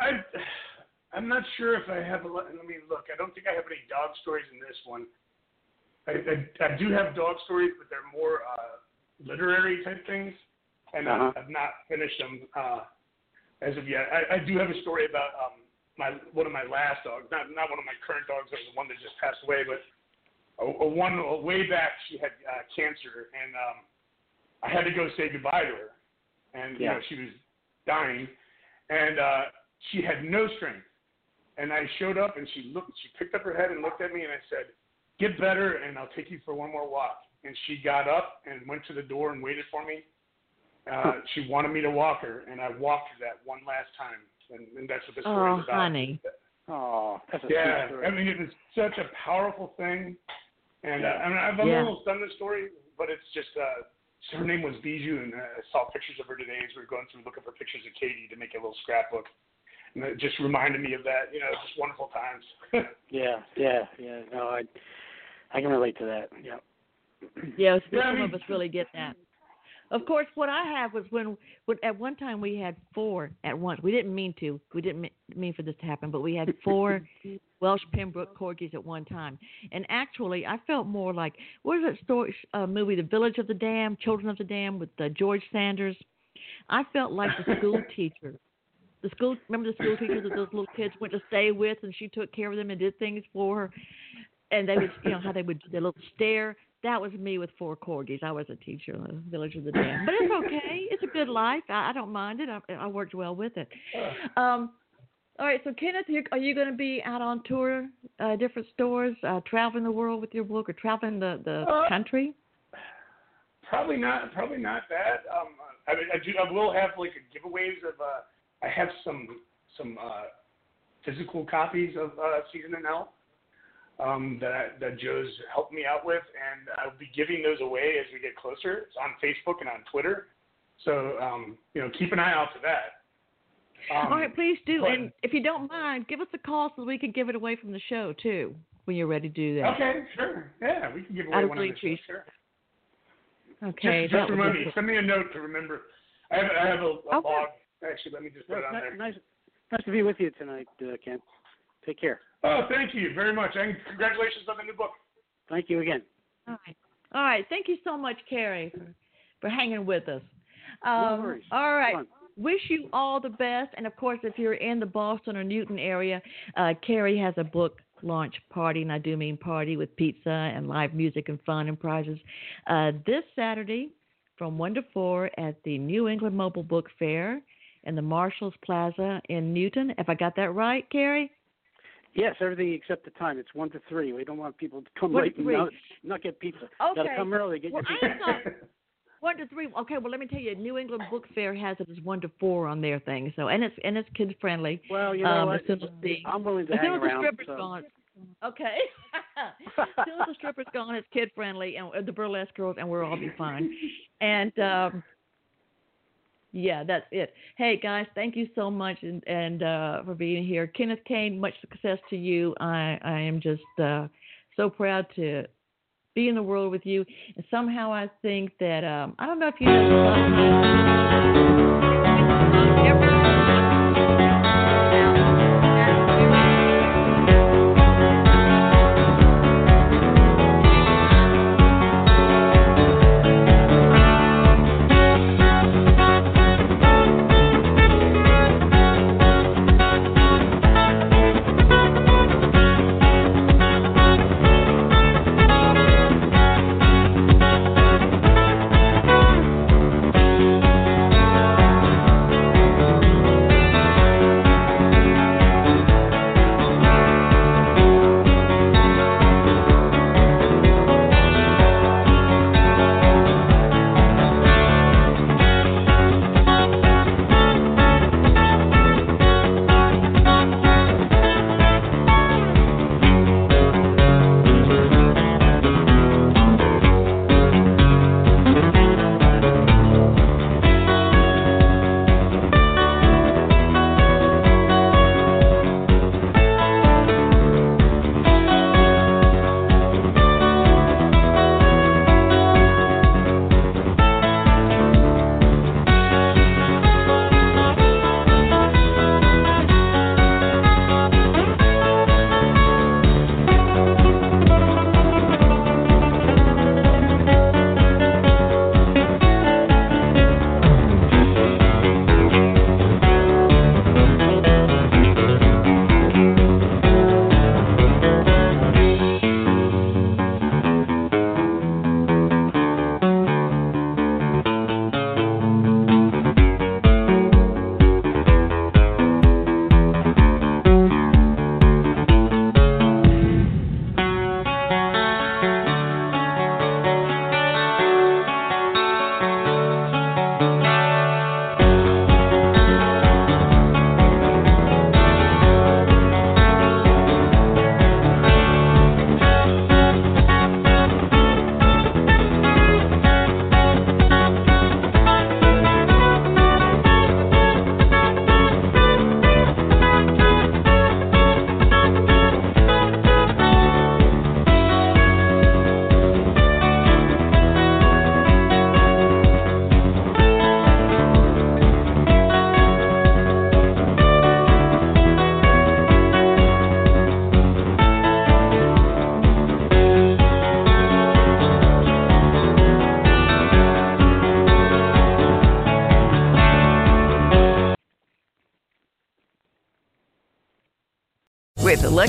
I I'm not sure if I have a lot. Let me look. I don't think I have any dog stories in this one. I, I, I do have dog stories, but they're more uh, literary type things, and Uh-huh. I've, I've not finished them uh, as of yet. I, I do have a story about um, my one of my last dogs, not not one of my current dogs, but the one that just passed away, but a, a one a way back. She had uh, cancer, and um, I had to go say goodbye to her, and you know she was dying, and uh, she had no strength. And I showed up, and she looked. She picked up her head and looked at me, and I said, "Get better, and I'll take you for one more walk." And she got up and went to the door and waited for me. Uh, she wanted me to walk her, and I walked her that one last time, and, and that's what the story Oh, is about. Oh, honey. Oh, Yeah. I mean, it was such a powerful thing, and uh, I mean, I'm a Yeah. little stunned the story, but it's just uh, her name was Bijou, and uh, I saw pictures of her today as we were going through looking for pictures of Katie to make a little scrapbook, and it just reminded me of that. You know, just wonderful times. Yeah, yeah, yeah. No, I I can relate to that. Yeah. Yeah, I some of us really get that. Of course, what I have was when, when at one time we had four at once. We didn't mean to. We didn't mean for this to happen, but we had four Welsh Pembroke corgis at one time. And actually, I felt more like what is that story uh, movie, The Village of the Damned, Children of the Damned, with uh, George Sanders. I felt like the school teacher. The school, remember the school teacher that those little kids went to stay with, and she took care of them and did things for her. And they would, you know, how they would do their little stare. That was me with four corgis. I was a teacher in the Village of the Damned, but it's okay. It's a good life. I, I don't mind it. I, I worked well with it. Um, all right, so Kenneth, are you going to be out on tour, uh, different stores, uh, traveling the world with your book, or traveling the the Uh, country? Probably not. Probably not that. Um, I, mean, I do. I will have like a giveaways of. Uh, I have some some uh, physical copies of uh, Season in Hell. um, that I, that Joe's helped me out with, and I'll be giving those away as we get closer. It's on Facebook and on Twitter, so um, you know keep an eye out for that. Um, All right, please do. but- and if you don't mind, give us a call so we can give it away from the show too when you're ready to do that. Okay, sure. Yeah, we can give away of one on the show. Sure. Okay. just, just remind me. Send me a note to remember. I have, I have a, a Okay. log. Actually, let me just put it on Nice, there. nice, nice to be with you tonight, uh, Ken. Take care. Oh, thank you very much, and congratulations on the new book. Thank you again. All right. All right. Thank you so much, Carrie, for, for hanging with us. Um, worries. All right. Wish you all the best. And of course, if you're in the Boston or Newton area, uh, Carrie has a book launch party, and I do mean party with pizza and live music and fun and prizes uh, this Saturday from 1 to 4 at the New England Mobile Book Fair in the Marshalls Plaza in Newton. If I got that right, Carrie? Yes, everything except the time. It's one to three. We don't want people to come One late and not, not get pizza. Okay. Gotta come early. Get Well, your pizza. one to three. Okay, well let me tell you, New England Book Fair has it as one to four on their thing. So and it's and it's kid friendly. Well, you know um, what? as soon as the I'm willing to as soon hang as the around. stripper's so. gone. Okay. as soon as the stripper's gone, it's kid friendly and the burlesque girls, and we'll all be fine. And um yeah, that's it. Hey guys, thank you so much and, and uh, for being here. Kenneth Cain, much success to you. I I am just uh, so proud to be in the world with you. And somehow I think that um, I don't know if you With